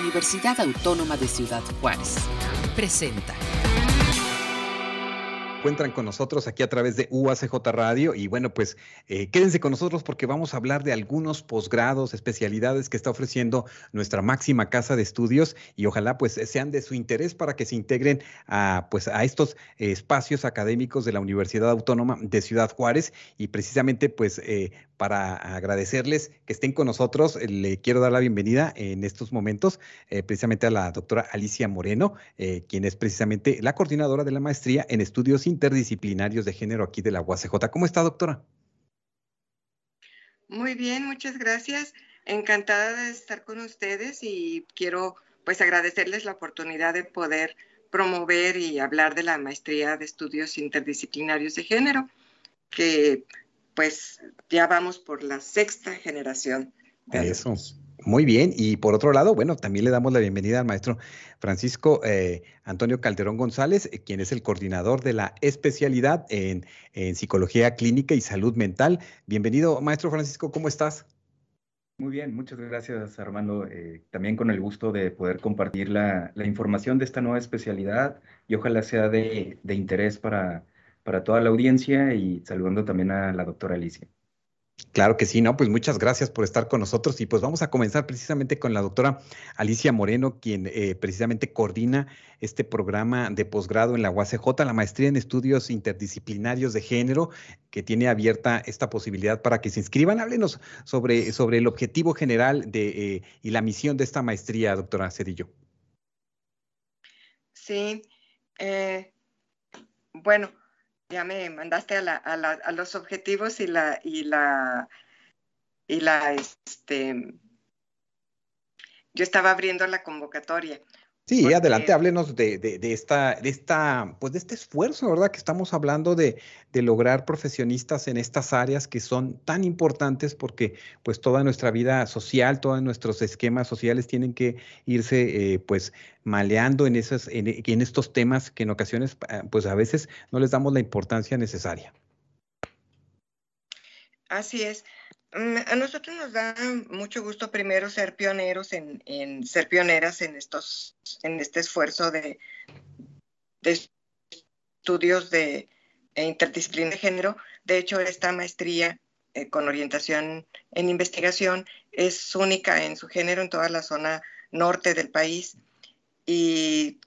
Universidad Autónoma de Ciudad Juárez. Presenta encuentran con nosotros aquí a través de UACJ Radio. Y bueno, pues eh, quédense con nosotros porque vamos a hablar de algunos posgrados, especialidades que está ofreciendo nuestra máxima casa de estudios y ojalá pues sean de su interés para que se integren a, pues, a estos espacios académicos de la Universidad Autónoma de Ciudad Juárez. Y precisamente pues eh, para agradecerles que estén con nosotros, le quiero dar la bienvenida en estos momentos eh, precisamente a la doctora Alicia Moreno, quien es precisamente la coordinadora de la maestría en estudios interdisciplinarios de género aquí de la UACJ. ¿Cómo está, doctora? Muy bien, muchas gracias. Encantada de estar con ustedes y quiero pues agradecerles la oportunidad de poder promover y hablar de la maestría de estudios interdisciplinarios de género, que pues ya vamos por la sexta generación. De Eso. Muy bien, y por otro lado, bueno, también le damos la bienvenida al maestro Francisco eh, Antonio Calderón González, eh, quien es el coordinador de la especialidad en, psicología clínica y salud mental. Bienvenido, maestro Francisco, ¿cómo estás? Muy bien, muchas gracias Armando. Eh, también con el gusto de poder compartir la, información de esta nueva especialidad y ojalá sea de, de interés para, para toda la audiencia y saludando también a la doctora Alicia. Claro que sí, ¿no? Pues muchas gracias por estar con nosotros y pues vamos a comenzar precisamente con la doctora Alicia Moreno, quien eh, precisamente coordina este programa de posgrado en la UACJ, la maestría en estudios interdisciplinarios de género, que tiene abierta esta posibilidad para que se inscriban. Háblenos sobre, sobre el objetivo general de, eh, y la misión de esta maestría, doctora Cedillo. Sí, eh, bueno ya me mandaste a, los objetivos y la, y la, y la, este, yo estaba abriendo la convocatoria. Sí, adelante, háblenos de, de, esta, de esta, pues de este esfuerzo, ¿verdad? Que estamos hablando de, de, lograr profesionistas en estas áreas que son tan importantes porque pues toda nuestra vida social, todos nuestros esquemas sociales tienen que irse eh, pues maleando en, esas, en, en estos temas que en ocasiones ah, pues a veces no les damos la importancia necesaria. Así es. Mm, a nosotros nos da mucho gusto primero ser pioneros en, ser pioneras en estos, en este esfuerzo de, estudios de interdisciplina de género. De hecho, esta maestría eh, con orientación en investigación es única en su género en toda la zona norte del país. Y,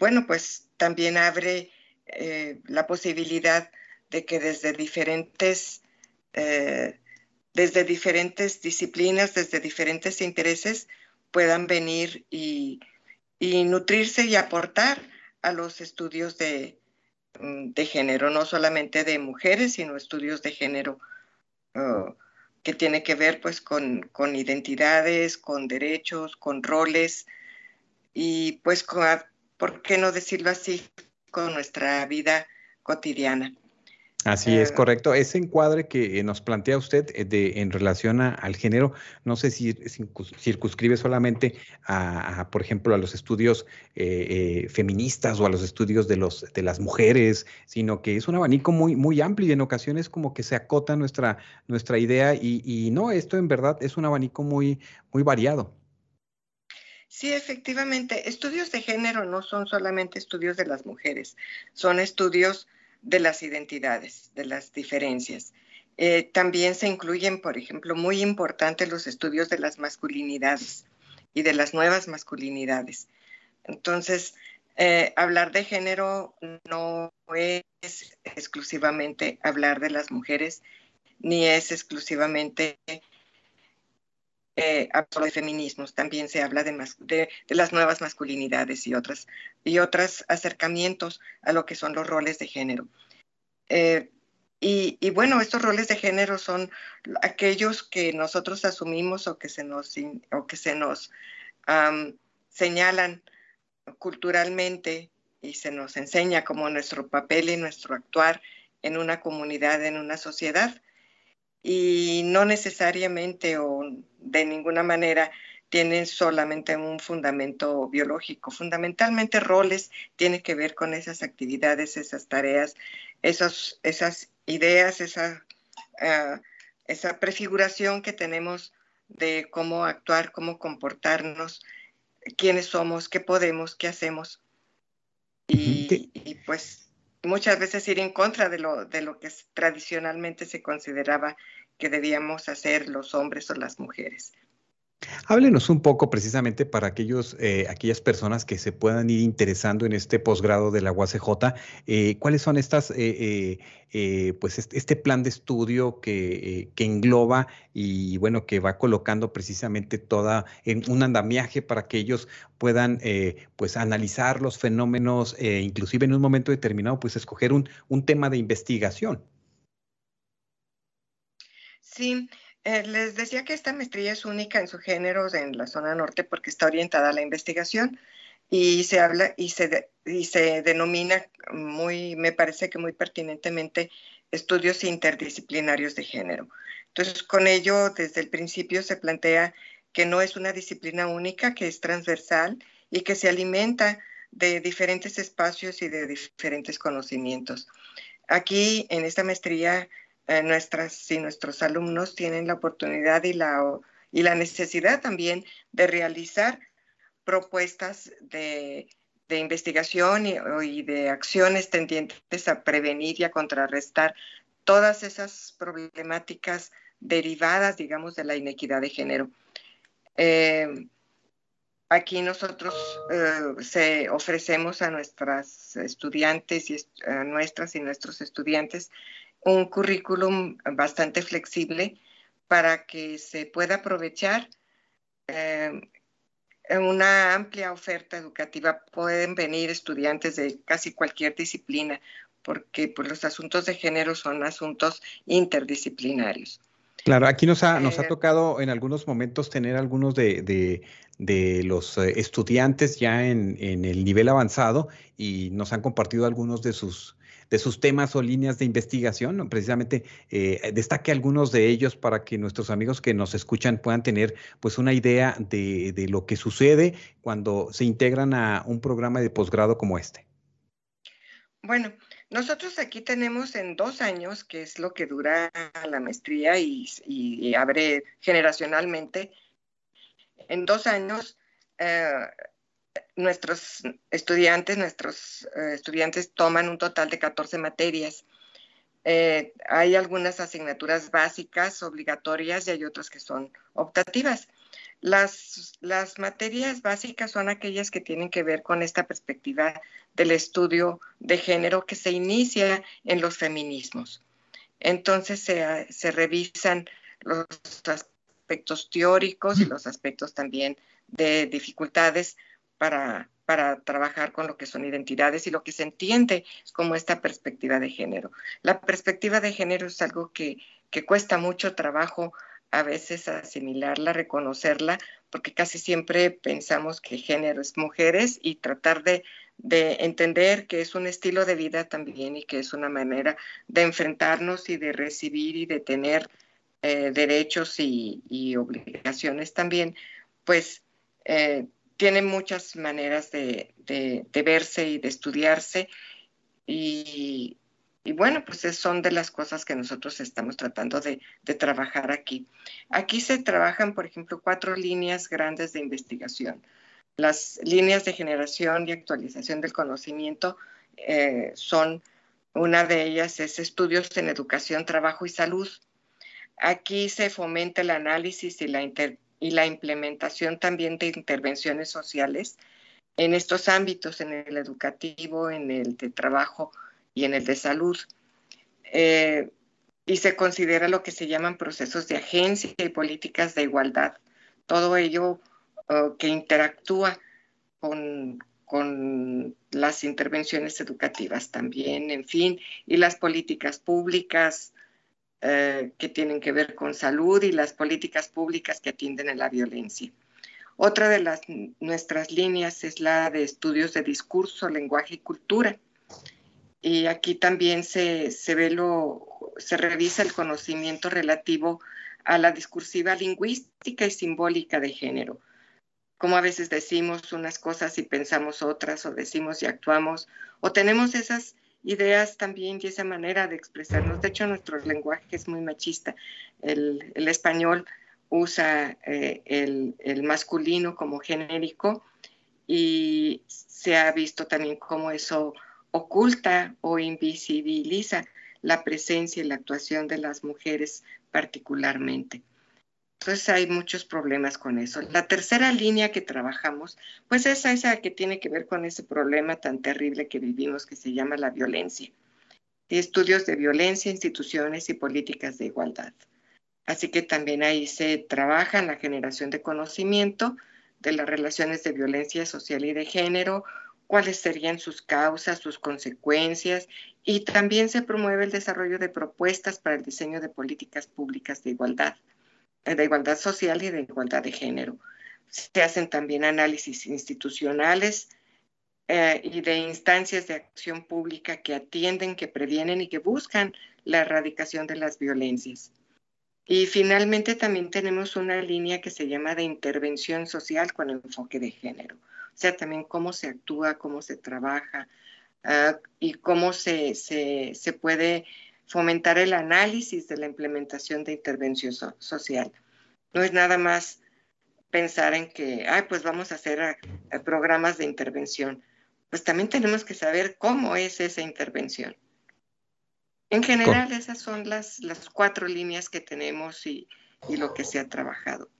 bueno, pues también abre eh, la posibilidad de que desde diferentes eh, desde diferentes disciplinas, desde diferentes intereses, puedan venir y, nutrirse y aportar a los estudios de, mm, género, no solamente de mujeres, sino estudios de género uh, que tiene que ver pues con, identidades, con derechos, con roles y pues, ¿por qué no decirlo así?, con nuestra vida cotidiana. Así es, eh, correcto. Ese encuadre que eh, nos plantea usted eh, de, en relación al género, no sé si circunscribe solamente a, por ejemplo, a los estudios feministas o a los estudios de, los, de las mujeres, sino que es un abanico muy, muy amplio y en ocasiones como que se acota nuestra, nuestra idea y, y no, esto en verdad es un abanico muy, muy variado. Sí, efectivamente, estudios de género no son solamente estudios de las mujeres, son estudios de las identidades, de las diferencias. Eh, también se incluyen, por ejemplo, muy importantes los estudios de las masculinidades y de las nuevas masculinidades. Entonces, eh, hablar de género no es exclusivamente hablar de las mujeres, ni es exclusivamente eh, de feminismos, también se habla de, las nuevas masculinidades y otras y otros acercamientos a lo que son los roles de género. Eh, y, bueno, estos roles de género son aquellos que nosotros asumimos o que se nos, o que se nos señalan culturalmente y se nos enseña como nuestro papel y nuestro actuar en una comunidad, en una sociedad y no necesariamente o de ninguna manera tienen solamente un fundamento biológico. Fundamentalmente roles tiene que ver con esas actividades, esas tareas, esos, esas ideas, esa, ah, esa prefiguración que tenemos de cómo actuar, cómo comportarnos, quiénes somos, qué podemos, qué hacemos. Y, y, pues muchas veces ir en contra de lo, de lo que tradicionalmente se consideraba que debíamos hacer los hombres o las mujeres. Háblenos un poco precisamente para aquellos, eh, aquellas personas que se puedan ir interesando en este posgrado de la UACJ, eh, ¿cuáles son estas, eh, pues este, plan de estudio que, que, engloba y bueno, que va colocando precisamente toda en un andamiaje para que ellos puedan pues analizar los fenómenos, inclusive en un momento determinado, pues escoger un, un tema de investigación? Sí, eh, les decía que esta maestría es única en su género en la zona norte porque está orientada a la investigación y se habla y se, y se denomina muy, me parece que muy pertinentemente, estudios interdisciplinarios de género. Entonces, con ello, desde el principio se plantea que no es una disciplina única, que es transversal y que se alimenta de diferentes espacios y de diferentes conocimientos. Aquí, en esta maestría, eh, nuestras y nuestros alumnos tienen la oportunidad y la, y la necesidad también de realizar propuestas de, investigación y, de acciones tendientes a prevenir y a contrarrestar todas esas problemáticas derivadas, digamos, de la inequidad de género. Eh, aquí nosotros eh, se ofrecemos a nuestras estudiantes y a nuestras y nuestros estudiantes un currículum bastante flexible para que se pueda aprovechar eh, una amplia oferta educativa. Pueden venir estudiantes de casi cualquier disciplina, porque pues, los asuntos de género son asuntos interdisciplinarios. Claro, aquí nos ha, nos ha eh, tocado en algunos momentos tener algunos de, los eh, estudiantes ya en, en, el nivel avanzado y nos han compartido algunos de sus, de sus temas o líneas de investigación. Precisamente eh, destaque algunos de ellos para que nuestros amigos que nos escuchan puedan tener pues una idea de, de lo que sucede cuando se integran a un programa de posgrado como este. Bueno, nosotros aquí tenemos en dos años, que es lo que dura la maestría y, y, abre generacionalmente, en dos años eh, nuestros estudiantes, nuestros eh, estudiantes toman un total de 14 materias. Eh, hay algunas asignaturas básicas, obligatorias, y hay otras que son optativas. Las, las materias básicas son aquellas que tienen que ver con esta perspectiva del estudio de género que se inicia en los feminismos. Entonces se, se revisan los aspectos teóricos y los aspectos también de dificultades para, para trabajar con lo que son identidades y lo que se entiende como esta perspectiva de género. La perspectiva de género es algo que, que cuesta mucho trabajo a veces asimilarla, reconocerla, porque casi siempre pensamos que género es mujeres y tratar de, de, entender que es un estilo de vida también y que es una manera de enfrentarnos y de recibir y de tener eh, derechos y, y, obligaciones también, pues eh, tiene muchas maneras de, verse y de estudiarse. Y, bueno, pues son de las cosas que nosotros estamos tratando de, trabajar aquí. Aquí se trabajan, por ejemplo, cuatro líneas grandes de investigación. Las líneas de generación y actualización del conocimiento eh, son, una de ellas es estudios en educación, trabajo y salud. Aquí se fomenta el análisis y la interpretación y la implementación también de intervenciones sociales en estos ámbitos, en el educativo, en el de trabajo y en el de salud. Eh, y se considera lo que se llaman procesos de agencia y políticas de igualdad. Todo ello uh, que interactúa con, con las intervenciones educativas también, en fin, y las políticas públicas, eh, que tienen que ver con salud y las políticas públicas que atienden a la violencia. Otra de las, nuestras líneas es la de estudios de discurso, lenguaje y cultura. Y aquí también se, se, ve lo, se revisa el conocimiento relativo a la discursiva lingüística y simbólica de género. Como a veces decimos unas cosas y pensamos otras, o decimos y actuamos, o tenemos esas ideas también y esa manera de expresarnos. De hecho, nuestro lenguaje es muy machista. El, español usa eh, el, masculino como genérico y se ha visto también cómo eso oculta o invisibiliza la presencia y la actuación de las mujeres particularmente. Entonces hay muchos problemas con eso. La tercera línea que trabajamos, pues es esa que tiene que ver con ese problema tan terrible que vivimos que se llama la violencia. Estudios de violencia, instituciones y políticas de igualdad. Así que también ahí se trabaja en la generación de conocimiento de las relaciones de violencia social y de género, cuáles serían sus causas, sus consecuencias, y también se promueve el desarrollo de propuestas para el diseño de políticas públicas de igualdad, de igualdad social y de igualdad de género. Se hacen también análisis institucionales eh, y de instancias de acción pública que atienden, que previenen y que buscan la erradicación de las violencias. Y finalmente también tenemos una línea que se llama de intervención social con enfoque de género. O sea, también cómo se actúa, cómo se trabaja uh, y cómo se, se, se, puede fomentar el análisis de la implementación de intervención so social. No es nada más pensar en que, ay, pues vamos a hacer uh, programas de intervención. Pues también tenemos que saber cómo es esa intervención. En general, esas son las, las cuatro líneas que tenemos y, y lo que se ha trabajado.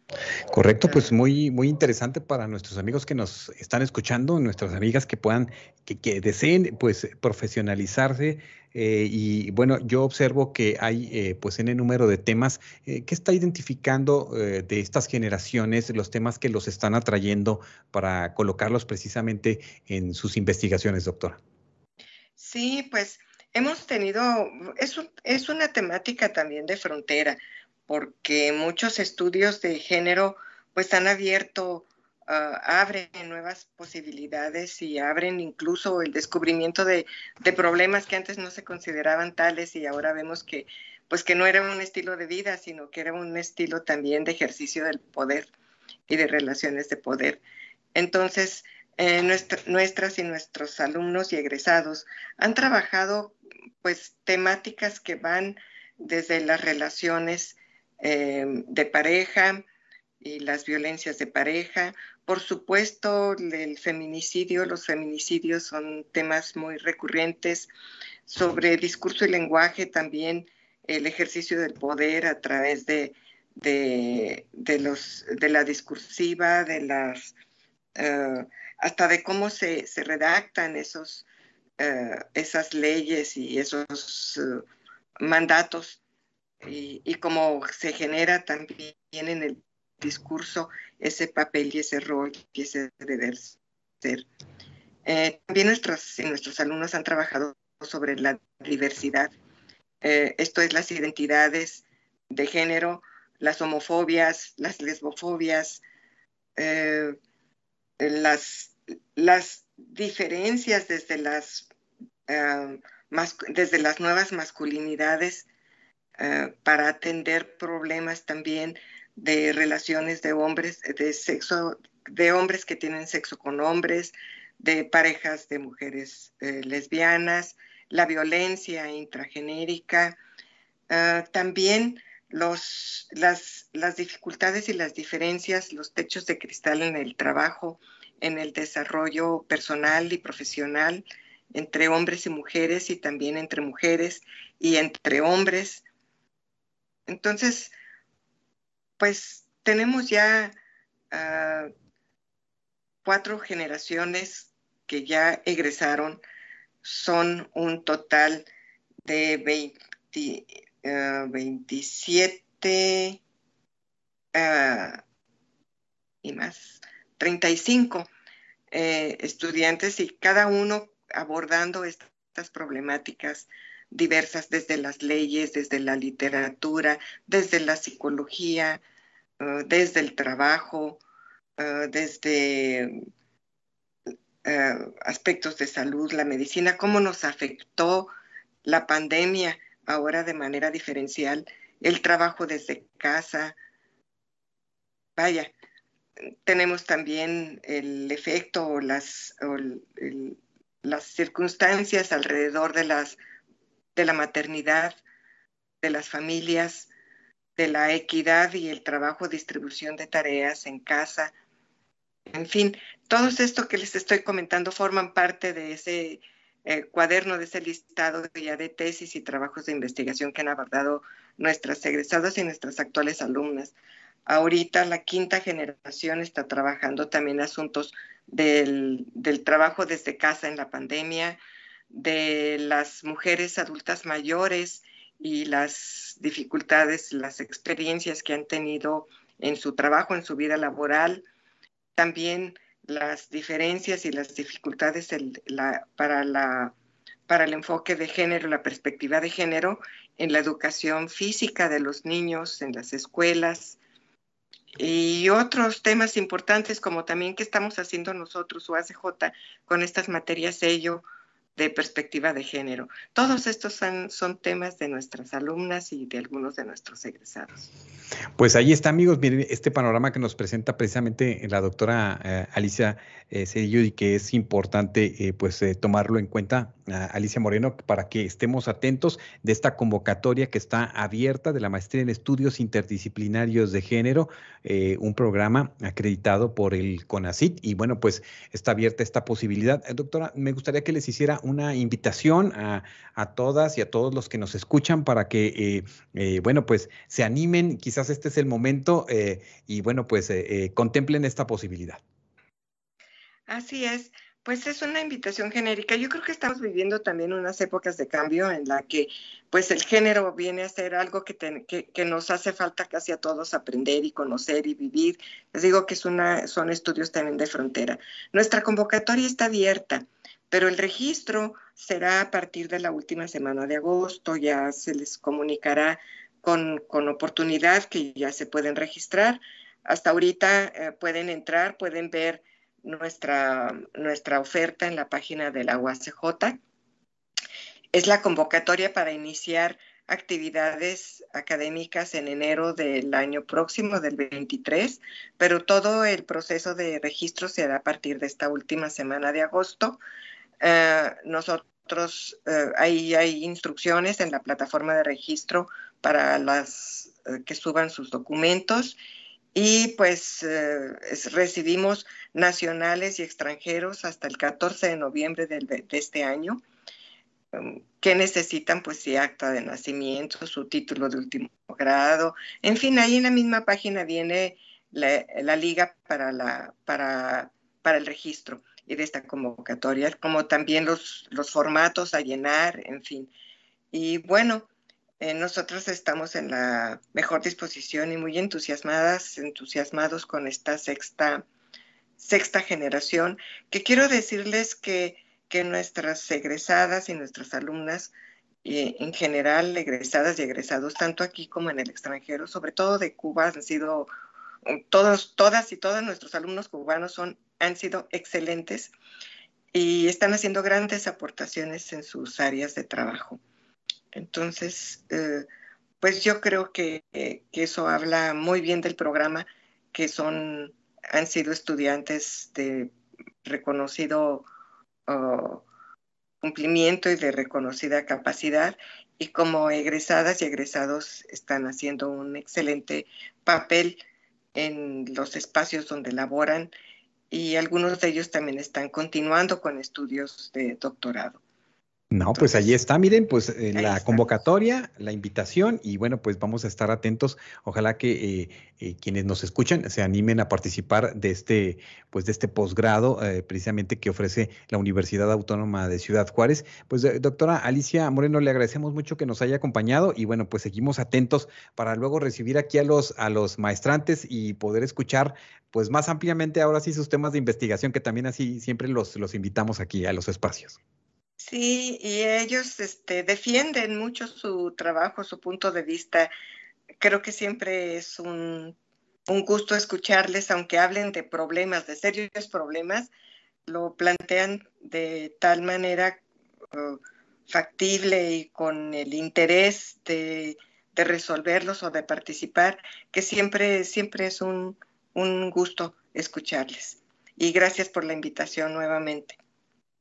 Correcto, pues muy, muy interesante para nuestros amigos que nos están escuchando, nuestras amigas que puedan, que, que deseen pues profesionalizarse. Eh, y bueno, yo observo que hay eh, pues en el número de temas eh, que está identificando de estas generaciones los temas que los están atrayendo para colocarlos precisamente en sus investigaciones, doctora. Sí, pues hemos tenido, es, es una temática también de frontera, porque muchos estudios de género pues han abierto, uh, abren nuevas posibilidades y abren incluso el descubrimiento de, problemas que antes no se consideraban tales y ahora vemos que pues que no era un estilo de vida, sino que era un estilo también de ejercicio del poder y de relaciones de poder. Entonces, eh, nuestra, nuestras y nuestros alumnos y egresados han trabajado pues temáticas que van desde las relaciones eh, de pareja y las violencias de pareja. Por supuesto, el feminicidio, los feminicidios son temas muy recurrentes. Sobre discurso y lenguaje también el ejercicio del poder a través de, de, de los, de la discursiva, de las, uh, hasta de cómo se, se redactan esos uh, esas leyes y esos uh, mandatos y, y, cómo se genera también en el discurso ese papel y ese rol y ese deber ser. Eh, también nuestros, nuestros alumnos han trabajado sobre la diversidad. Eh, esto es las identidades de género, las homofobias, las lesbofobias, eh, las, las diferencias desde las uh, desde las nuevas masculinidades para atender problemas también de relaciones de hombres, de sexo, de hombres que tienen sexo con hombres, de parejas de mujeres eh, lesbianas, la violencia intragenérica, uh, también los, las, las dificultades y las diferencias, los techos de cristal en el trabajo, en el desarrollo personal y profesional, entre hombres y mujeres y también entre mujeres y entre hombres. Entonces, pues tenemos ya uh, cuatro generaciones que ya egresaron, son un total de 20, uh, 27 uh, y más, 35 eh, estudiantes y cada uno abordando estas problemáticas diversas desde las leyes, desde la literatura, desde la psicología, uh, desde el trabajo, uh, desde uh, aspectos de salud, la medicina, cómo nos afectó la pandemia ahora de manera diferencial, el trabajo desde casa. Vaya, tenemos también el efecto o las, las circunstancias alrededor de, las, de la maternidad, de las familias, de la equidad y el trabajo, distribución de tareas en casa. En fin, Todos esto que les estoy comentando forman parte de ese eh, cuaderno, de ese listado ya de tesis y trabajos de investigación que han abordado nuestras egresadas y nuestras actuales alumnas. Ahorita la quinta generación está trabajando también asuntos del, del trabajo desde casa en la pandemia, de las mujeres adultas mayores y las dificultades, las experiencias que han tenido en su trabajo, en su vida laboral, también las diferencias y las dificultades para, el enfoque de género, la perspectiva de género en la educación física de los niños, en las escuelas, y otros temas importantes como también que estamos haciendo nosotros, UACJ, con estas materias sello de perspectiva de género. Todos estos son, temas de nuestras alumnas y de algunos de nuestros egresados. Pues ahí está, amigos, miren este panorama que nos presenta precisamente la doctora eh, Alicia eh, Cedillo y que es importante eh, pues eh, tomarlo en cuenta, Alicia Moreno, para que estemos atentos de esta convocatoria que está abierta de la maestría en estudios interdisciplinarios de género, un programa acreditado por el CONACIT y bueno, pues está abierta esta posibilidad. doctora, me gustaría que les hiciera una invitación a, a, todas y a todos los que nos escuchan para que, bueno, pues se animen, quizás este es el momento y bueno, pues contemplen esta posibilidad. Así es, pues es una invitación genérica. Yo creo que estamos viviendo también unas épocas de cambio en la que pues el género viene a ser algo que, nos hace falta casi a todos aprender y conocer y vivir. Les digo que son estudios también de frontera. Nuestra convocatoria está abierta, pero el registro será a partir de la última semana de agosto. Ya se les comunicará con, con oportunidad que ya se pueden registrar. Hasta ahorita eh, pueden entrar, pueden ver nuestra, nuestra oferta en la página de la UACJ. Es la convocatoria para iniciar actividades académicas en enero del año próximo, del 23, pero todo el proceso de registro se hará a partir de esta última semana de agosto. Eh, nosotros, eh, ahí hay instrucciones en la plataforma de registro para las eh, que suban sus documentos y pues recibimos nacionales y extranjeros hasta el 14 de noviembre de este año, um, que necesitan pues sí acta de nacimiento, su título de último grado, en fin, ahí en la misma página viene la, liga para, la, para, para el registro y de esta convocatoria, como también los, los formatos a llenar, en fin. Y bueno, eh, nosotros estamos en la mejor disposición y muy entusiasmadas, entusiasmados con esta sexta sexta generación, que quiero decirles que, que nuestras egresadas y nuestras alumnas, y en general egresadas y egresados, tanto aquí como en el extranjero, sobre todo de Cuba, han sido, todos, todas y todos nuestros alumnos cubanos son, han sido excelentes y están haciendo grandes aportaciones en sus áreas de trabajo. Entonces, eh, pues yo creo que, que, eso habla muy bien del programa, que son han sido estudiantes de reconocido oh, cumplimiento y de reconocida capacidad y como egresadas y egresados están haciendo un excelente papel en los espacios donde laboran y algunos de ellos también están continuando con estudios de doctorado. No, pues allí está, miren, pues eh, la convocatoria, la invitación y bueno, pues vamos a estar atentos. Ojalá que eh, eh, quienes nos escuchan se animen a participar de este, pues de este posgrado precisamente que ofrece la Universidad Autónoma de Ciudad Juárez. Pues doctora Alicia Moreno, le agradecemos mucho que nos haya acompañado y bueno, pues seguimos atentos para luego recibir aquí a los, a los maestrantes y poder escuchar pues más ampliamente ahora sí sus temas de investigación que también así siempre los, los invitamos aquí a los espacios. Sí, y ellos este, defienden mucho su trabajo, su punto de vista. Creo que siempre es un, gusto escucharles, aunque hablen de problemas, de serios problemas, lo plantean de tal manera uh, factible y con el interés de, resolverlos o de participar, que siempre, siempre es un gusto escucharles. Y gracias por la invitación nuevamente.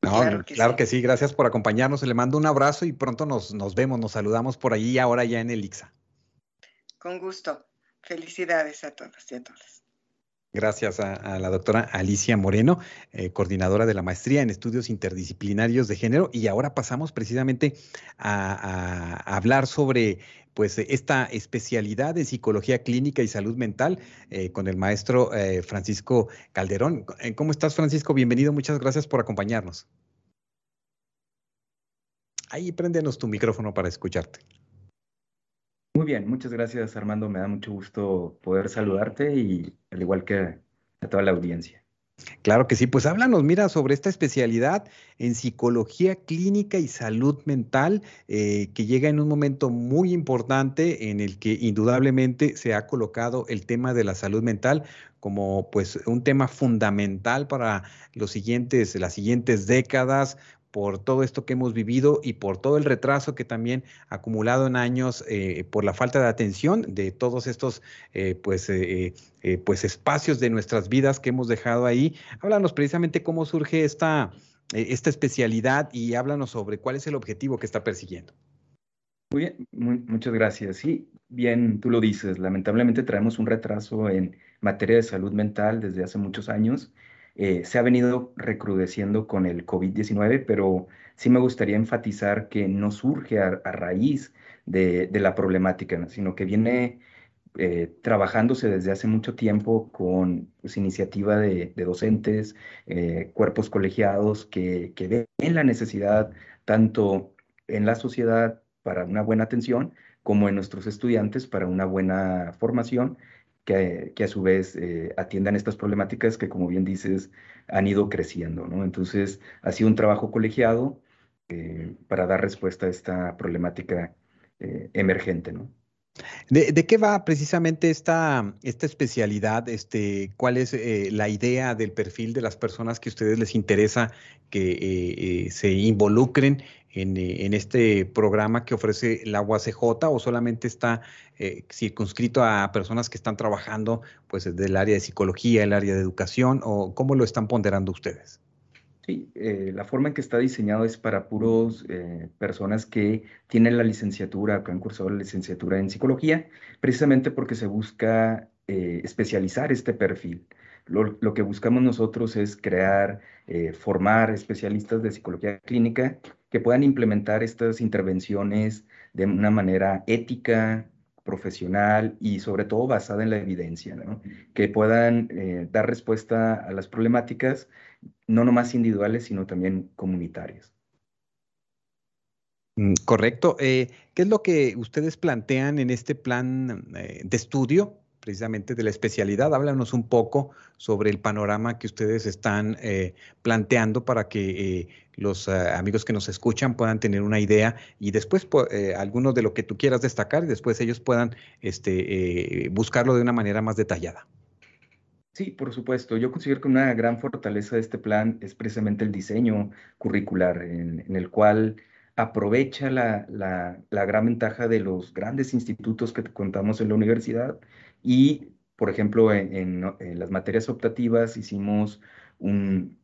No, claro que, sí. gracias por acompañarnos. Le mando un abrazo y pronto nos, nos vemos, nos saludamos por ahí ahora ya en el IXA. Con gusto. Felicidades a todos y a todas. Gracias a, la doctora Alicia Moreno, eh, coordinadora de la maestría en estudios interdisciplinarios de género. Y ahora pasamos precisamente a, hablar sobre pues esta especialidad de psicología clínica y salud mental eh, con el maestro eh, Francisco Calderón. ¿Cómo estás, Francisco? Bienvenido, muchas gracias por acompañarnos. Ahí préndenos tu micrófono para escucharte. Muy bien, muchas gracias Armando, me da mucho gusto poder saludarte y al igual que a toda la audiencia. Claro que sí, pues háblanos, mira, sobre esta especialidad en psicología clínica y salud mental eh, que llega en un momento muy importante en el que indudablemente se ha colocado el tema de la salud mental como pues un tema fundamental para los siguientes, las siguientes décadas, por todo esto que hemos vivido y por todo el retraso que también ha acumulado en años eh, por la falta de atención de todos estos eh, pues, eh, pues espacios de nuestras vidas que hemos dejado ahí. Háblanos precisamente cómo surge esta, esta especialidad y háblanos sobre cuál es el objetivo que está persiguiendo. Muy bien, muchas gracias. Sí, bien, tú lo dices, lamentablemente traemos un retraso en materia de salud mental desde hace muchos años eh, se ha venido recrudeciendo con el COVID-19, pero sí me gustaría enfatizar que no surge a, raíz de, la problemática, sino que viene eh, trabajándose desde hace mucho tiempo con pues, iniciativa de, docentes, eh, cuerpos colegiados que, que ven la necesidad tanto en la sociedad para una buena atención como en nuestros estudiantes para una buena formación que, a su vez eh, atiendan estas problemáticas que, como bien dices, han ido creciendo, ¿no? Entonces, ha sido un trabajo colegiado eh, para dar respuesta a esta problemática eh, emergente, ¿no? ¿De, qué va precisamente esta, esta especialidad? Este, ¿Cuál es la idea del perfil de las personas que a ustedes les interesa que se involucren eh, en, este programa que ofrece la UACJ o solamente está eh, circunscrito a personas que están trabajando pues del área de psicología, el área de educación o cómo lo están ponderando ustedes? Sí, eh, la forma en que está diseñado es para puros personas que tienen la licenciatura, que han cursado la licenciatura en psicología, precisamente porque se busca especializar este perfil. Lo, que buscamos nosotros es crear, formar especialistas de psicología clínica que puedan implementar estas intervenciones de una manera ética, profesional y sobre todo basada en la evidencia, que puedan eh, dar respuesta a las problemáticas no nomás individuales, sino también comunitarias. Mm, correcto. Eh, ¿Qué es lo que ustedes plantean en este plan eh, de estudio precisamente de la especialidad. Háblanos un poco sobre el panorama que ustedes están eh, planteando para que eh, los eh, amigos que nos escuchan puedan tener una idea y después algunos de lo que tú quieras destacar y después ellos puedan este, buscarlo de una manera más detallada. Sí, por supuesto. Yo considero que una gran fortaleza de este plan es precisamente el diseño curricular, en, el cual aprovecha la, la, gran ventaja de los grandes institutos que contamos en la universidad y, por ejemplo, en, las materias optativas hicimos una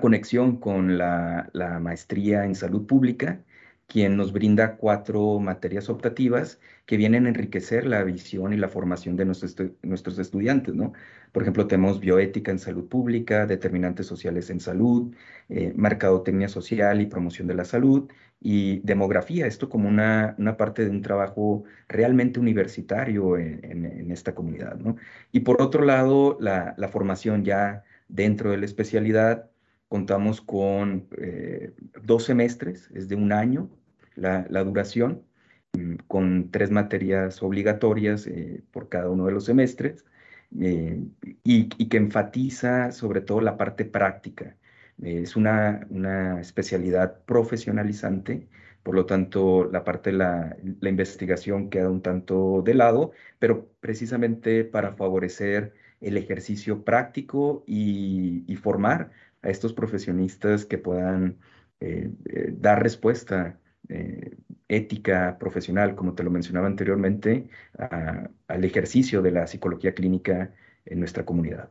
conexión con la, maestría en salud pública, quien nos brinda cuatro materias optativas que vienen a enriquecer la visión y la formación de nuestros, estudiantes, ¿no? Por ejemplo, tenemos bioética en salud pública, determinantes sociales en salud, eh, mercadotecnia social y promoción de la salud, y demografía, esto como una, una parte de un trabajo realmente universitario en, esta comunidad. ¿no? Y por otro lado, la, la, formación ya dentro de la especialidad, contamos con eh, dos semestres, es de un año la, la duración, mm, con tres materias obligatorias eh, por cada uno de los semestres, eh, y, que enfatiza sobre todo la parte práctica. Es una, una especialidad profesionalizante, por lo tanto, la parte de la, investigación queda un tanto de lado, pero precisamente para favorecer el ejercicio práctico y, formar a estos profesionistas que puedan eh, eh, dar respuesta eh, ética profesional, como te lo mencionaba anteriormente, al ejercicio de la psicología clínica en nuestra comunidad.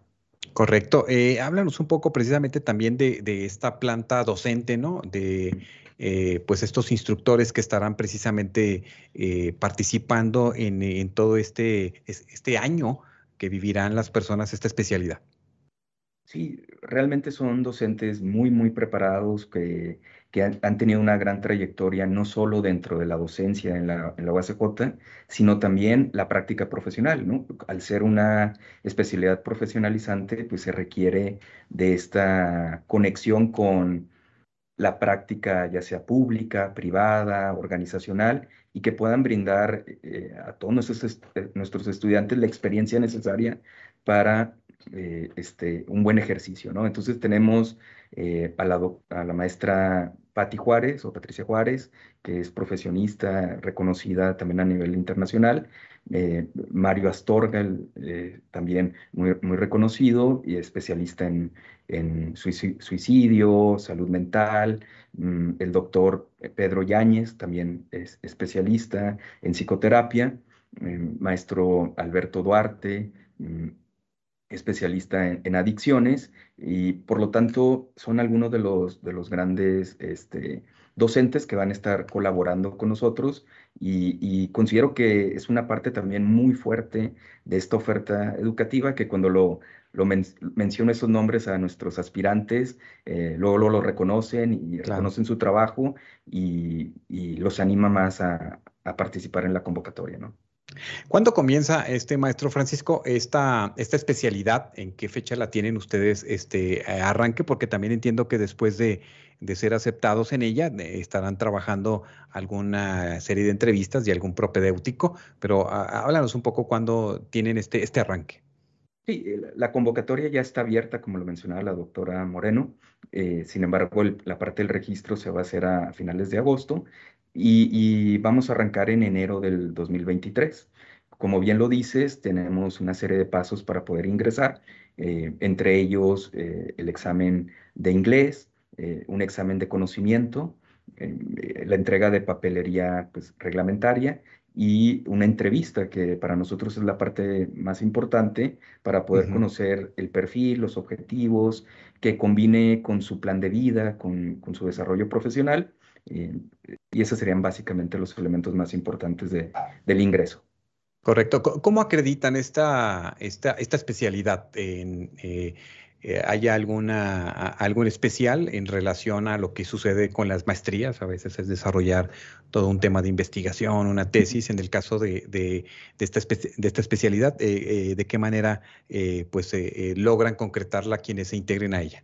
Correcto. Háblanos un poco precisamente también de, esta planta docente, ¿no? De eh, pues estos instructores que estarán precisamente eh, participando en, todo este, este año que vivirán las personas esta especialidad. Sí, realmente son docentes muy, muy preparados que, han, tenido una gran trayectoria, no solo dentro de la docencia en la, en la UACJ, sino también la práctica profesional, ¿no? Al ser una especialidad profesionalizante, pues se requiere de esta conexión con la práctica, ya sea pública, privada, organizacional, y que puedan brindar eh, a todos nuestros, nuestros estudiantes la experiencia necesaria para eh, este, un buen ejercicio, ¿no? Entonces tenemos eh, a, la, maestra Patti Juárez o Patricia Juárez, que es profesionista reconocida también a nivel internacional, eh, Mario Astorga, también muy, reconocido y especialista en, en suicidio, salud mental, mm, el doctor Pedro Yáñez, también es especialista en psicoterapia, maestro Alberto Duarte, mm, especialista en, adicciones y por lo tanto son algunos de los, de los grandes este, docentes que van a estar colaborando con nosotros y, considero que es una parte también muy fuerte de esta oferta educativa que cuando lo, lo menciono esos nombres a nuestros aspirantes, eh, luego, lo reconocen y reconocen su trabajo y, los anima más a, a participar en la convocatoria, ¿no? ¿Cuándo comienza este maestro Francisco esta, esta especialidad? ¿En qué fecha la tienen ustedes este arranque? Porque también entiendo que después de, ser aceptados en ella eh, estarán trabajando alguna serie de entrevistas y algún propedéutico, pero háblanos un poco cuándo tienen este, este arranque. Sí, la convocatoria ya está abierta, como lo mencionaba la doctora Moreno. Eh, sin embargo, la parte del registro se va a hacer a finales de agosto y, vamos a arrancar en enero del 2023. Como bien lo dices, tenemos una serie de pasos para poder ingresar, eh, entre ellos eh, el examen de inglés, eh, un examen de conocimiento, la entrega de papelería pues, reglamentaria y una entrevista que para nosotros es la parte más importante para poder conocer el perfil, los objetivos, que combine con su plan de vida, con, con su desarrollo profesional y esos serían básicamente los elementos más importantes de, del ingreso. Correcto. ¿Cómo acreditan esta, esta, esta especialidad? En, eh, eh, ¿Hay alguna, algo especial en relación a lo que sucede con las maestrías? A veces es desarrollar todo un tema de investigación, una tesis. En el caso de, de, esta, de esta, especialidad, eh, ¿de qué manera pues, logran concretarla quienes se integren a ella?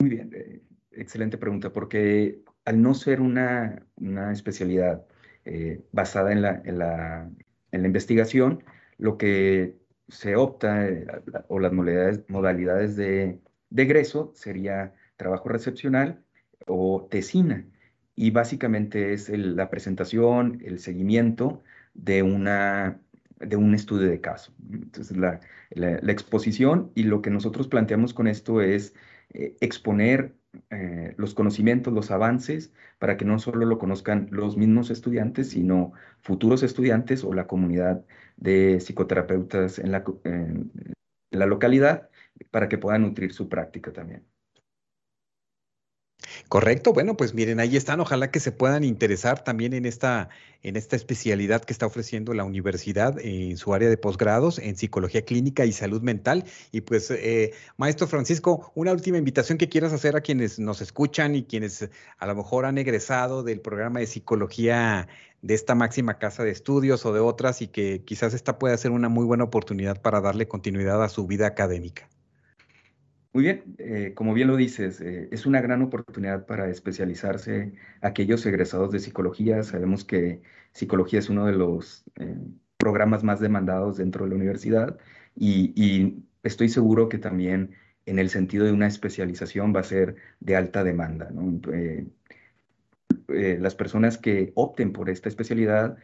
Muy bien, excelente pregunta, porque al no ser una, especialidad eh, basada en la, en, la, investigación, lo que se opta eh, o las modalidades, modalidades de, egreso sería trabajo recepcional o tesina. Y básicamente es la presentación, el seguimiento de, una, de un estudio de caso. Entonces, la, exposición y lo que nosotros planteamos con esto es eh, exponer eh, los conocimientos, los avances, para que no solo lo conozcan los mismos estudiantes, sino futuros estudiantes o la comunidad de psicoterapeutas en la, en la localidad, para que puedan nutrir su práctica también. Correcto, bueno, pues miren, ahí están, ojalá que se puedan interesar también en esta, en esta especialidad que está ofreciendo la universidad en su área de posgrados en psicología clínica y salud mental. Y pues, eh, maestro Francisco, una última invitación que quieras hacer a quienes nos escuchan y quienes a lo mejor han egresado del programa de psicología de esta máxima casa de estudios o de otras y que quizás esta pueda ser una muy buena oportunidad para darle continuidad a su vida académica. Muy bien, eh, como bien lo dices, eh, es una gran oportunidad para especializarse aquellos egresados de psicología. Sabemos que psicología es uno de los eh, programas más demandados dentro de la universidad y, estoy seguro que también en el sentido de una especialización va a ser de alta demanda. las personas que opten por esta especialidad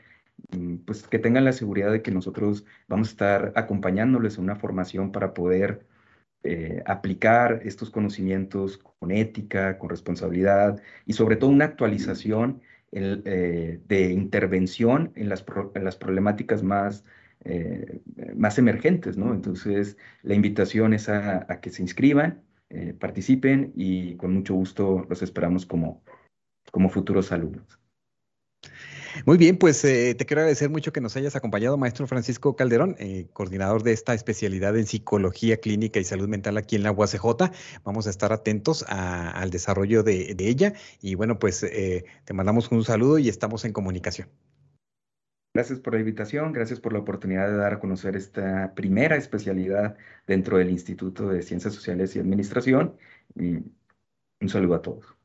mm, pues que tengan la seguridad de que nosotros vamos a estar acompañándoles en una formación para poder eh, aplicar estos conocimientos con ética, con responsabilidad y sobre todo una actualización eh, de intervención en las, las problemáticas más, eh, más emergentes, ¿no? Entonces, la invitación es a, a que se inscriban, participen y con mucho gusto los esperamos como, como futuros alumnos. Muy bien, pues eh, te quiero agradecer mucho que nos hayas acompañado, maestro Francisco Calderón, eh, coordinador de esta especialidad en psicología clínica y salud mental aquí en la UACJ. Vamos a estar atentos al desarrollo de, ella y bueno, pues eh, te mandamos un saludo y estamos en comunicación. Gracias por la invitación, gracias por la oportunidad de dar a conocer esta primera especialidad dentro del Instituto de Ciencias Sociales y Administración. Y un saludo a todos.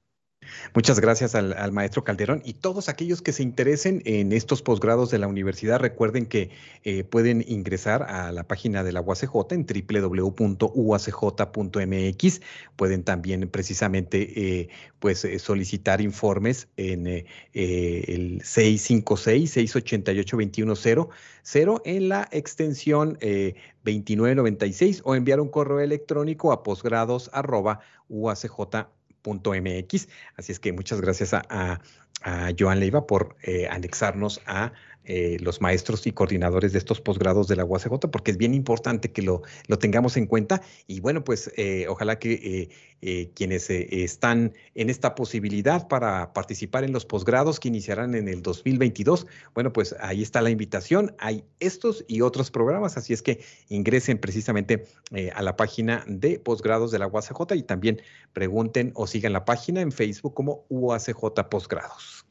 Muchas gracias al, maestro Calderón y todos aquellos que se interesen en estos posgrados de la universidad, recuerden que eh, pueden ingresar a la página de la UACJ en www.uacj.mx. Pueden también precisamente eh, pues, eh, solicitar informes en el 656-688-210 en la extensión 2996 o enviar un correo electrónico a posgrados.uacj.mx MX. Así es que muchas gracias a, Joan Leiva por eh, anexarnos a eh, los maestros y coordinadores de estos posgrados de la UACJ, porque es bien importante que lo, lo tengamos en cuenta. Y bueno, pues eh, ojalá que eh, quienes están en esta posibilidad para participar en los posgrados que iniciarán en el 2022, bueno, pues ahí está la invitación. Hay estos y otros programas, así es que ingresen precisamente a la página de posgrados de la UACJ y también pregunten o sigan la página en Facebook como UACJ Posgrados.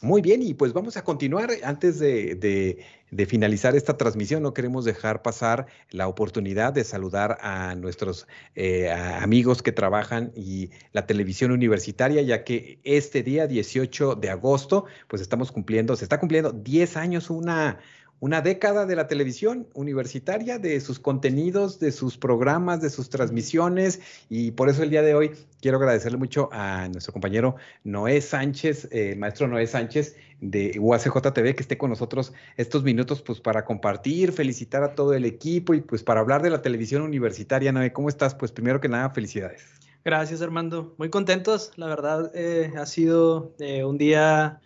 Muy bien, y pues vamos a continuar. Antes de, finalizar esta transmisión, no queremos dejar pasar la oportunidad de saludar a nuestros eh, amigos que trabajan y la televisión universitaria, ya que este día 18 de agosto, pues estamos cumpliendo, se está cumpliendo 10 años, una, una década de la televisión universitaria, de sus contenidos, de sus programas, de sus transmisiones. Y por eso el día de hoy quiero agradecerle mucho a nuestro compañero Noé Sánchez, eh, maestro Noé Sánchez de UACJ TV, que esté con nosotros estos minutos pues para compartir, felicitar a todo el equipo y pues para hablar de la televisión universitaria. Noé, ¿cómo estás? Pues primero que nada, felicidades. Gracias, Armando. Muy contentos. La verdad, eh, ha sido eh, un día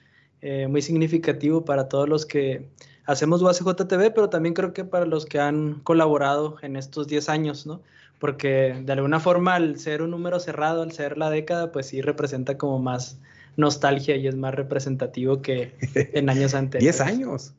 muy significativo para todos los que hacemos UACJTV, pero también creo que para los que han colaborado en estos 10 años, ¿no? Porque de alguna forma al ser un número cerrado, al ser la década, pues sí representa como más nostalgia y es más representativo que en años anteriores. 10 años.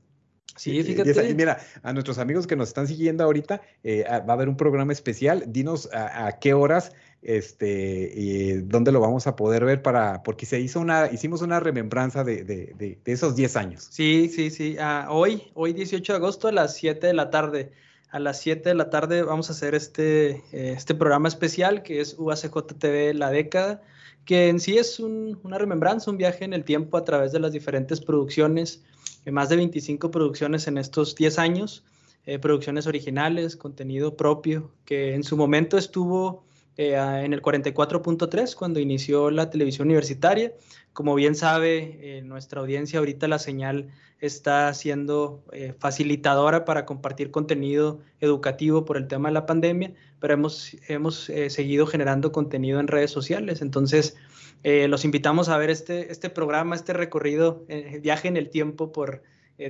Sí, fíjate. Mira, a nuestros amigos que nos están siguiendo ahorita, eh, va a haber un programa especial. Dinos a, qué horas, este, y dónde lo vamos a poder ver para, porque se hizo una, hicimos una remembranza de, de, de, esos 10 años. Sí, sí, sí. Ah, hoy, hoy 18 de agosto a las 7 de la tarde. A las 7 de la tarde vamos a hacer este, eh, este programa especial que es UACJ TV La Década, que en sí es una remembranza, un viaje en el tiempo a través de las diferentes producciones más de 25 producciones en estos 10 años, eh, producciones originales, contenido propio, que en su momento estuvo eh, en el 44.3 cuando inició la televisión universitaria. Como bien sabe nuestra audiencia, ahorita la señal está siendo eh, facilitadora para compartir contenido educativo por el tema de la pandemia, pero hemos, hemos seguido generando contenido en redes sociales. Entonces, eh, los invitamos a ver este, este programa, este recorrido, eh, viaje en el tiempo por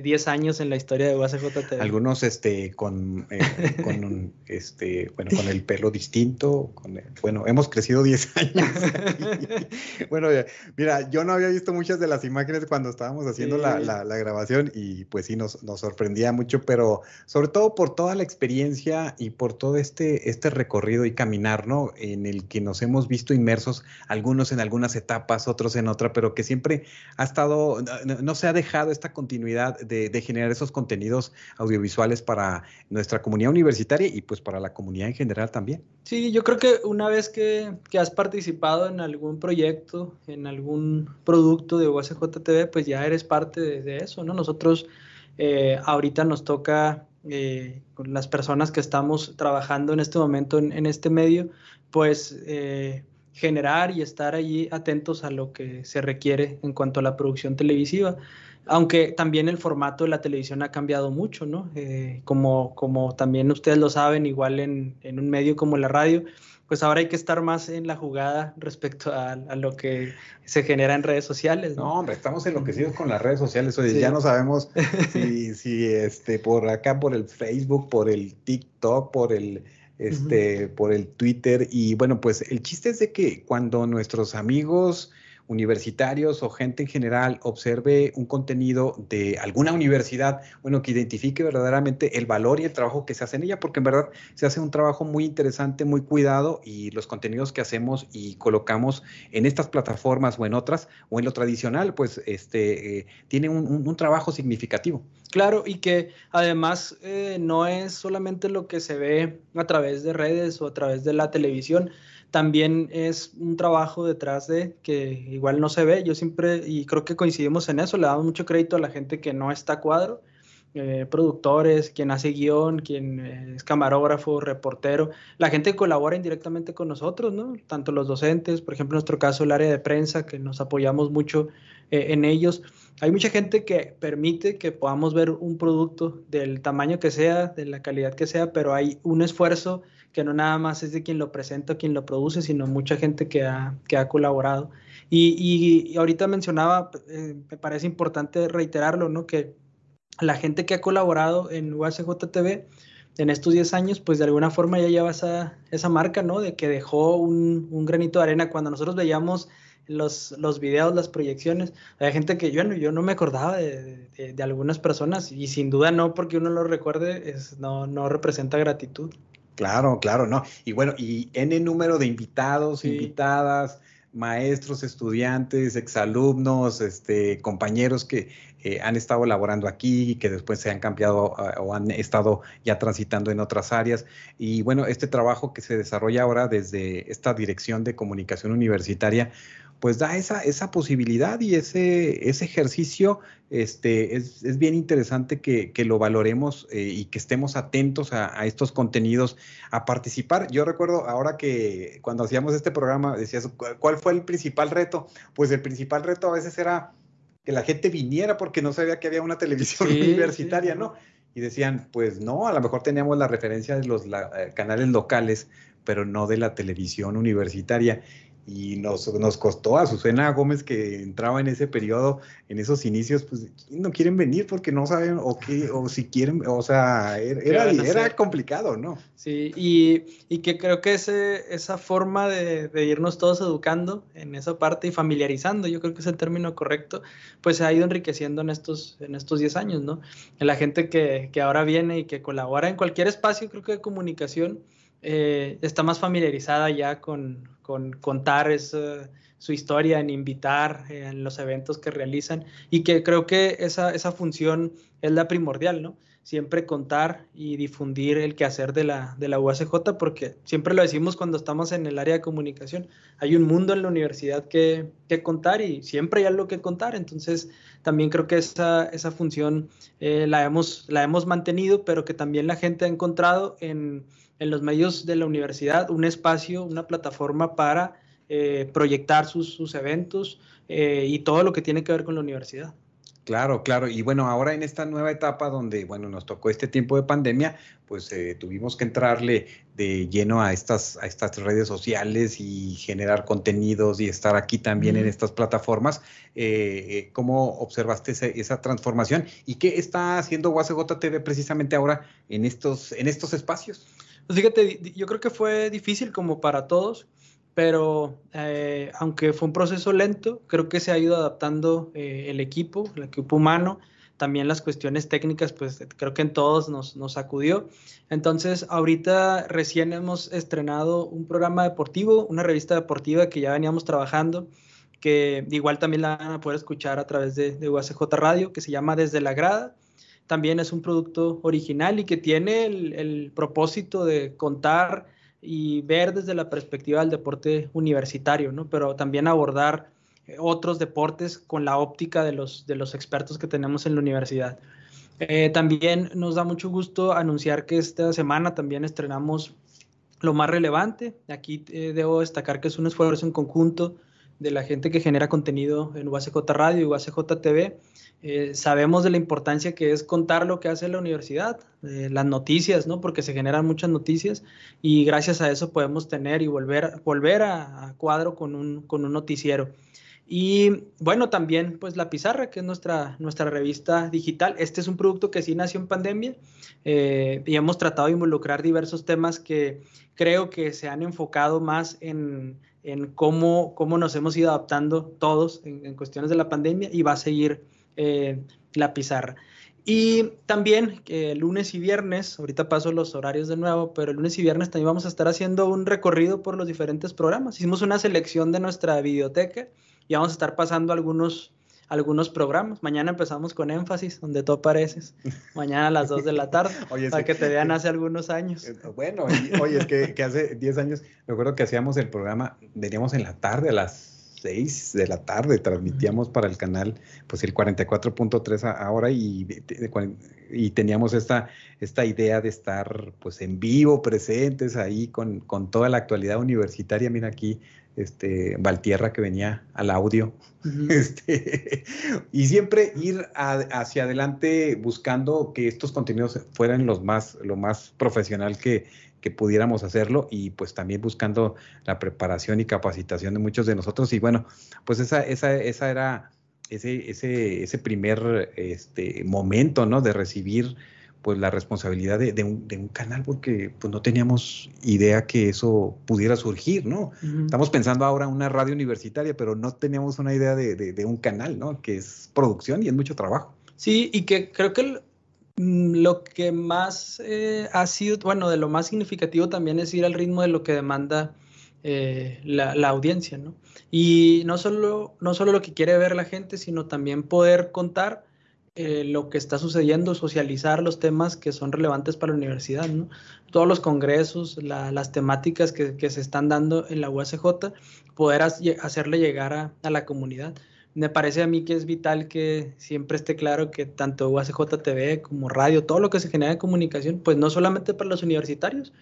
10 eh, años en la historia de UACJTV. Algunos este, con, con, este, bueno, con el pelo distinto. Con bueno, hemos crecido 10 años. bueno, mira, yo no había visto muchas de las imágenes cuando estábamos haciendo la, la, la, grabación y pues sí, nos, nos, sorprendía mucho, pero sobre todo por toda la experiencia y por todo este, este recorrido y caminar, ¿no? En el que nos hemos visto inmersos, algunos en algunas etapas, otros en otra, pero que siempre ha estado, no, no se ha dejado esta continuidad de, generar esos contenidos audiovisuales para nuestra comunidad universitaria y pues para la comunidad en general también. Sí, yo creo que una vez que, has participado en algún proyecto, en algún producto de USJTV, pues ya eres parte de, eso, ¿no? Nosotros eh, ahorita nos toca eh, con las personas que estamos trabajando en este momento en, este medio, pues eh, generar y estar allí atentos a lo que se requiere en cuanto a la producción televisiva aunque también el formato de la televisión ha cambiado mucho, ¿no? Eh, como, como también ustedes lo saben, igual en, en, un medio como la radio, pues ahora hay que estar más en la jugada respecto a, a lo que se genera en redes sociales. No, hombre, estamos enloquecidos con las redes sociales. Oye, ya no sabemos si, si este, por acá, por el Facebook, por el TikTok, por el este, por el Twitter. Y bueno, pues el chiste es de que cuando nuestros amigos universitarios o gente en general observe un contenido de alguna universidad, bueno, que identifique verdaderamente el valor y el trabajo que se hace en ella, porque en verdad se hace un trabajo muy interesante, muy cuidado y los contenidos que hacemos y colocamos en estas plataformas o en otras o en lo tradicional, pues este, eh, tiene un, trabajo significativo. Claro, y que además eh, no es solamente lo que se ve a través de redes o a través de la televisión, también es un trabajo detrás de que igual no se ve. Yo siempre, y creo que coincidimos en eso, le damos mucho crédito a la gente que no está a cuadro, eh, productores, quien hace guion, quien es camarógrafo, reportero, la gente que colabora indirectamente con nosotros, ¿no? Tanto los docentes, por ejemplo, en nuestro caso, el área de prensa, que nos apoyamos mucho eh, en ellos. Hay mucha gente que permite que podamos ver un producto del tamaño que sea, de la calidad que sea, pero hay un esfuerzo que no nada más es de quien lo presenta quien lo produce, sino mucha gente que ha, que ha colaborado. Y, y, ahorita mencionaba, eh, me parece importante reiterarlo, ¿no? Que la gente que ha colaborado en UACJ TV en estos 10 años, pues de alguna forma ya lleva esa, esa marca, ¿no? De que dejó un, un granito de arena. Cuando nosotros veíamos los, los videos, las proyecciones. Hay gente que yo, yo no me acordaba de, de, algunas personas y sin duda no porque uno lo recuerde, es, no, no representa gratitud. Claro, claro, no. Y bueno, y N número de invitados, invitadas, maestros, estudiantes, exalumnos, este, compañeros que eh, han estado laborando aquí y que después se han cambiado ah, o han estado ya transitando en otras áreas. Y bueno, este trabajo que se desarrolla ahora desde esta dirección de comunicación universitaria, pues da esa, esa posibilidad y ese, ese ejercicio este, es, es bien interesante que, que lo valoremos eh, y que estemos atentos a, a, estos contenidos, a participar. Yo recuerdo ahora que cuando hacíamos este programa, decías, ¿cuál fue el principal reto? Pues el principal reto a veces era que la gente viniera porque no sabía que había una televisión universitaria, ¿no? Y decían, pues no, a lo mejor teníamos la referencia de los la, eh, canales locales, pero no de la televisión universitaria y nos, nos costó a Azucena Gómez que entraba en ese periodo, en esos inicios, pues no quieren venir porque no saben o qué, o si quieren, o sea, er, era, era, complicado, ¿no? Sí, y, y que creo que ese, esa forma de, de, irnos todos educando en esa parte y familiarizando, yo creo que es el término correcto, pues se ha ido enriqueciendo en estos, en estos 10 años, ¿no? En la gente que, que ahora viene y que colabora en cualquier espacio, creo que de comunicación, eh, está más familiarizada ya con, con contar su historia, en invitar en los eventos que realizan y que creo que esa, esa función es la primordial, ¿no? Siempre contar y difundir el quehacer de la, de la UACJ porque siempre lo decimos cuando estamos en el área de comunicación, hay un mundo en la universidad que, que contar y siempre hay algo que contar, entonces también creo que esa, esa función eh, la, hemos, la hemos mantenido, pero que también la gente ha encontrado en en los medios de la universidad un espacio, una plataforma para eh, proyectar sus, sus eventos eh, y todo lo que tiene que ver con la universidad. Claro, claro. Y bueno, ahora en esta nueva etapa donde, bueno, nos tocó este tiempo de pandemia, pues eh, tuvimos que entrarle de lleno a estas, a estas redes sociales y generar contenidos y estar aquí también en estas plataformas. Eh, ¿Cómo observaste ese, esa transformación y qué está haciendo UACJ TV precisamente ahora en estos, en estos espacios? Pues fíjate, yo creo que fue difícil como para todos, pero eh, aunque fue un proceso lento, creo que se ha ido adaptando eh, el equipo, el equipo humano, también las cuestiones técnicas, pues creo que en todos nos, nos acudió. Entonces, ahorita recién hemos estrenado un programa deportivo, una revista deportiva que ya veníamos trabajando, que igual también la van a poder escuchar a través de, de UACJ Radio, que se llama Desde la Grada también es un producto original y que tiene el, propósito de contar y ver desde la perspectiva del deporte universitario, ¿no? Pero también abordar eh, otros deportes con la óptica de los, de los expertos que tenemos en la universidad. Eh, también nos da mucho gusto anunciar que esta semana también estrenamos lo más relevante. Aquí eh, debo destacar que es un esfuerzo en conjunto de la gente que genera contenido en UACJ Radio y UACJ TV eh, sabemos de la importancia que es contar lo que hace la universidad, eh, las noticias, ¿no? Porque se generan muchas noticias y gracias a eso podemos tener y volver, volver a, cuadro con un, con un noticiero. Y bueno, también pues La Pizarra, que es nuestra, nuestra revista digital. Este es un producto que sí nació en pandemia eh, y hemos tratado de involucrar diversos temas que creo que se han enfocado más en en cómo, cómo nos hemos ido adaptando todos en, cuestiones de la pandemia y va a seguir eh, la pizarra. Y también eh, lunes y viernes, ahorita paso los horarios de nuevo, pero el lunes y viernes también vamos a estar haciendo un recorrido por los diferentes programas. Hicimos una selección de nuestra biblioteca y vamos a estar pasando algunos, algunos programas. Mañana empezamos con énfasis, donde tú apareces. Mañana a las 2 de la tarde, para que, te vean hace algunos años. Eh, bueno, oye, es que, que hace 10 años, me acuerdo que hacíamos el programa, veníamos en la tarde a las 6 de la tarde transmitíamos para el canal pues el 44.3 ahora y, y teníamos esta, esta idea de estar pues en vivo, presentes ahí con, con toda la actualidad universitaria. Mira aquí, este Valtierra que venía al audio. este, y siempre ir hacia adelante buscando que estos contenidos fueran los más, lo más profesional que, que pudiéramos hacerlo y pues también buscando la preparación y capacitación de muchos de nosotros. Y bueno, pues esa, esa, esa era ese, ese, ese primer este, momento, ¿no? De recibir pues la responsabilidad de, un, de, un, canal porque pues no teníamos idea que eso pudiera surgir, ¿no? Estamos pensando ahora en una radio universitaria, pero no teníamos una idea de, de, un canal, ¿no? Que es producción y es mucho trabajo. Sí, y que creo que Mm, lo que más eh, ha sido, bueno, de lo más significativo también es ir al ritmo de lo que demanda eh, la, audiencia, ¿no? Y no solo, no solo lo que quiere ver la gente, sino también poder contar eh, lo que está sucediendo, socializar los temas que son relevantes para la universidad, ¿no? Todos los congresos, las temáticas que, se están dando en la USJ, poder hacerle llegar a la comunidad me parece a mí que es vital que siempre esté claro que tanto UACJ TV como radio, todo lo que se genera en comunicación, pues no solamente para los universitarios,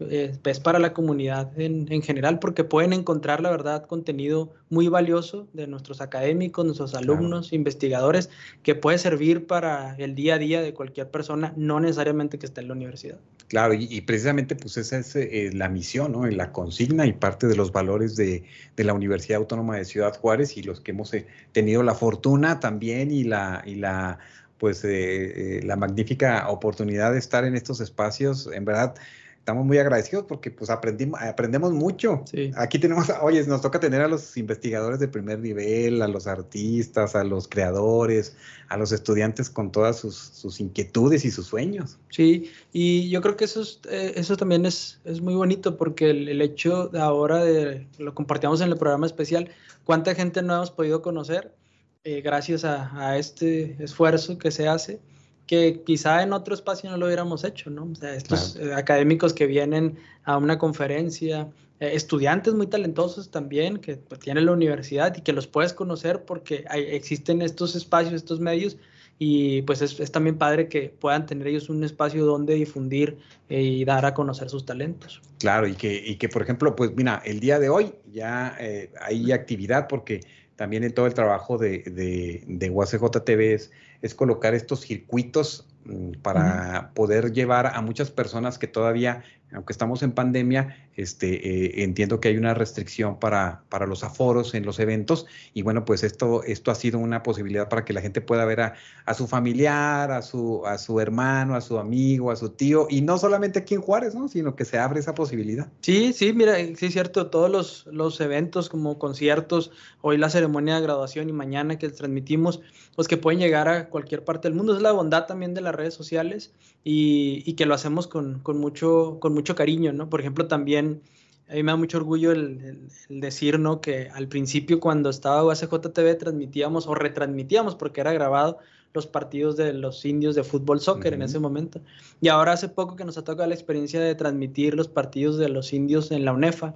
eh, es para la comunidad en, general, porque pueden encontrar, la verdad, contenido muy valioso de nuestros académicos, nuestros alumnos, investigadores, que puede servir para el día a día de cualquier persona, no necesariamente que esté en la universidad. Claro, y, precisamente pues esa es eh, la misión, ¿no? la consigna y parte de los valores de, de, la Universidad Autónoma de Ciudad Juárez y los que hemos eh, tenido la fortuna también y la, y la pues la magnífica oportunidad de estar en estos espacios, en verdad estamos muy agradecidos porque pues aprendimos, aprendemos mucho. Aquí tenemos, oye, nos toca tener a los investigadores de primer nivel, a los artistas, a los creadores, a los estudiantes con todas sus, inquietudes y sus sueños. Sí, y yo creo que eso, eh, eso también es, es muy bonito porque el, hecho de ahora de, lo compartíamos en el programa especial, cuánta gente no hemos podido conocer eh, gracias a, a este esfuerzo que se hace que quizá en otro espacio no lo hubiéramos hecho, ¿no? O sea, estos eh, académicos que vienen a una conferencia, eh, estudiantes muy talentosos también que pues, tienen la universidad y que los puedes conocer porque existen estos espacios, estos medios y pues es, también padre que puedan tener ellos un espacio donde difundir eh, y dar a conocer sus talentos. Claro, y que, y que por ejemplo, pues mira, el día de hoy ya hay actividad porque también en todo el trabajo de, de, de UACJ TV es, es, colocar estos circuitos mm, para poder llevar a muchas personas que todavía aunque estamos en pandemia, este, eh, entiendo que hay una restricción para, para, los aforos en los eventos y bueno, pues esto, esto ha sido una posibilidad para que la gente pueda ver a, a, su familiar, a su, a su hermano, a su amigo, a su tío y no solamente aquí en Juárez, ¿no? sino que se abre esa posibilidad. Sí, sí, mira, sí es cierto, todos los, los eventos como conciertos, hoy la ceremonia de graduación y mañana que transmitimos, pues que pueden llegar a cualquier parte del mundo, es la bondad también de las redes sociales y, y que lo hacemos con, con mucho, con mucho mucho cariño, ¿no? Por ejemplo, también a mí me da mucho orgullo el, decir, ¿no? Que al principio cuando estaba UACJTV transmitíamos o retransmitíamos porque era grabado los partidos de los indios de fútbol soccer en ese momento. Y ahora hace poco que nos ha tocado la experiencia de transmitir los partidos de los indios en la UNEFA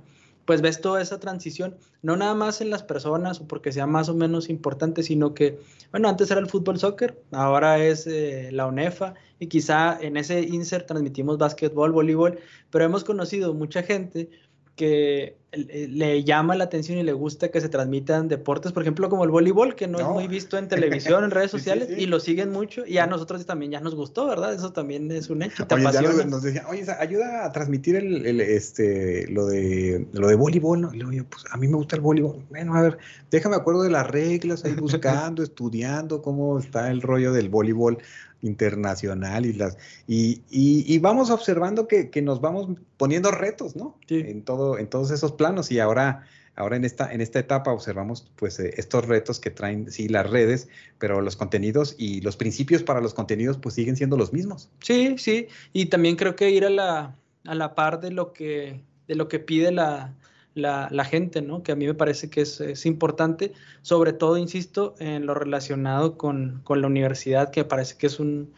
pues ves toda esa transición, no nada más en las personas o porque sea más o menos importante, sino que, bueno, antes era el fútbol soccer, ahora es eh, la UNEFA y quizá en ese insert transmitimos básquetbol, voleibol, pero hemos conocido mucha gente que le llama la atención y le gusta que se transmitan deportes, por ejemplo, como el voleibol, que no, es muy visto en televisión, en redes sociales, y lo siguen mucho, y a nosotros también ya nos gustó, ¿verdad? Eso también es un hecho. oye, ya nos, decían, oye, ayuda a transmitir el, este, lo de lo de voleibol, ¿no? Y luego yo, pues a mí me gusta el voleibol. Bueno, a ver, déjame acuerdo de las reglas, ahí buscando, estudiando cómo está el rollo del voleibol internacional y las y, y, vamos observando que, que, nos vamos poniendo retos, ¿no? En todo, en todos esos planos y ahora ahora en esta, en esta etapa observamos pues eh, estos retos que traen, sí, las redes, pero los contenidos y los principios para los contenidos pues siguen siendo los mismos. Sí, sí, y también creo que ir a la, a la par de lo que, de lo que pide la, la, gente, ¿no? Que a mí me parece que es, importante, sobre todo, insisto, en lo relacionado con, la universidad, que parece que es un,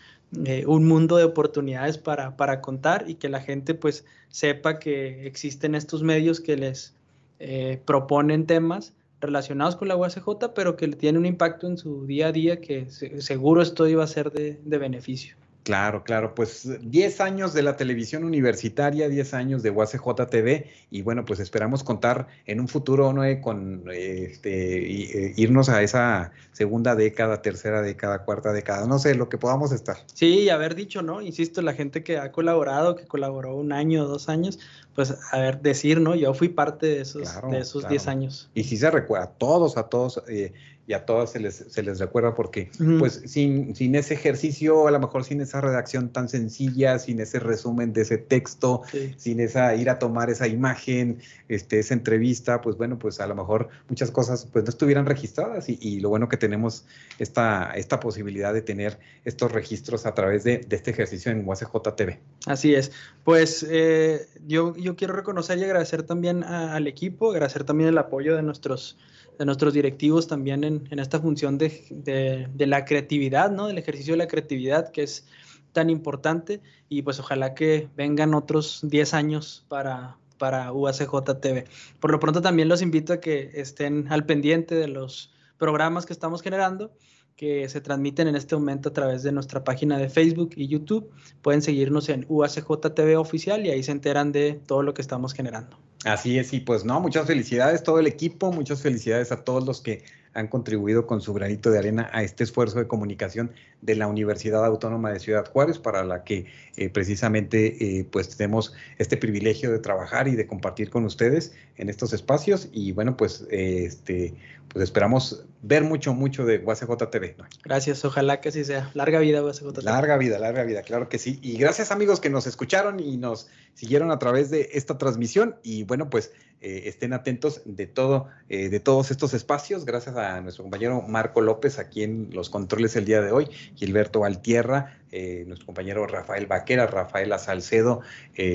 eh, un mundo de oportunidades para, para, contar y que la gente pues sepa que existen estos medios que les eh, proponen temas relacionados con la UACJ, pero que tienen un impacto en su día a día que seguro esto iba a ser de beneficio. Claro, claro, pues 10 años de la televisión universitaria, 10 años de UACJ TV y bueno, pues esperamos contar en un futuro ¿no? con este, eh, irnos a esa segunda década, tercera década, cuarta década, no sé, lo que podamos estar. Sí, y haber dicho, ¿no? Insisto, la gente que ha colaborado, que colaboró un año dos años, pues a ver, decir, ¿no? Yo fui parte de esos, de esos 10 años. Y si se recuerda, a todos, a todos, eh, y a todas se les, se les recuerda porque pues sin, sin, ese ejercicio, a lo mejor sin esa redacción tan sencilla, sin ese resumen de ese texto, sin esa ir a tomar esa imagen, este, esa entrevista, pues bueno, pues a lo mejor muchas cosas pues no estuvieran registradas y, lo bueno que tenemos esta, esta posibilidad de tener estos registros a través de, este ejercicio en UACJ TV. Así es. Pues eh, yo, yo quiero reconocer y agradecer también al equipo, agradecer también el apoyo de nuestros de nuestros directivos también en, en esta función de, de, la creatividad, ¿no? Del ejercicio de la creatividad que es tan importante y pues ojalá que vengan otros 10 años para, para UACJ TV. Por lo pronto también los invito a que estén al pendiente de los programas que estamos generando que se transmiten en este momento a través de nuestra página de Facebook y YouTube. Pueden seguirnos en UACJ TV oficial y ahí se enteran de todo lo que estamos generando. Así es, y pues no, muchas felicidades todo el equipo, muchas felicidades a todos los que han contribuido con su granito de arena a este esfuerzo de comunicación de la Universidad Autónoma de Ciudad Juárez, para la que eh, precisamente eh, pues tenemos este privilegio de trabajar y de compartir con ustedes en estos espacios. Y bueno, pues eh, este, pues esperamos ver mucho, mucho de UACJ TV. Gracias, ojalá que así sea. Larga vida, UACJ TV. Larga vida, larga vida, claro que sí. Y gracias amigos que nos escucharon y nos siguieron a través de esta transmisión. Y bueno, pues eh, estén atentos de todo, eh, de todos estos espacios. Gracias a nuestro compañero Marco López, aquí en los controles el día de hoy, Gilberto Altierra, eh, nuestro compañero Rafael Vaquera, Rafaela Salcedo,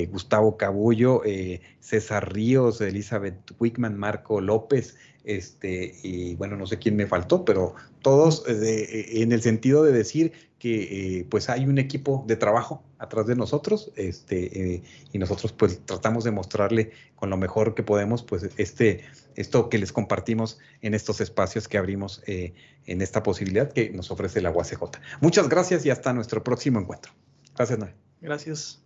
Gustavo Cabullo, César Ríos, Elizabeth Wickman, Marco López este, y bueno, no sé quién me faltó, pero todos eh, en el sentido de decir que eh, pues hay un equipo de trabajo atrás de nosotros, este, eh, y nosotros pues tratamos de mostrarle con lo mejor que podemos pues este, esto que les compartimos en estos espacios que abrimos en esta posibilidad que nos ofrece la UACJ. Muchas gracias y hasta nuestro próximo encuentro. Gracias, Noé. Gracias.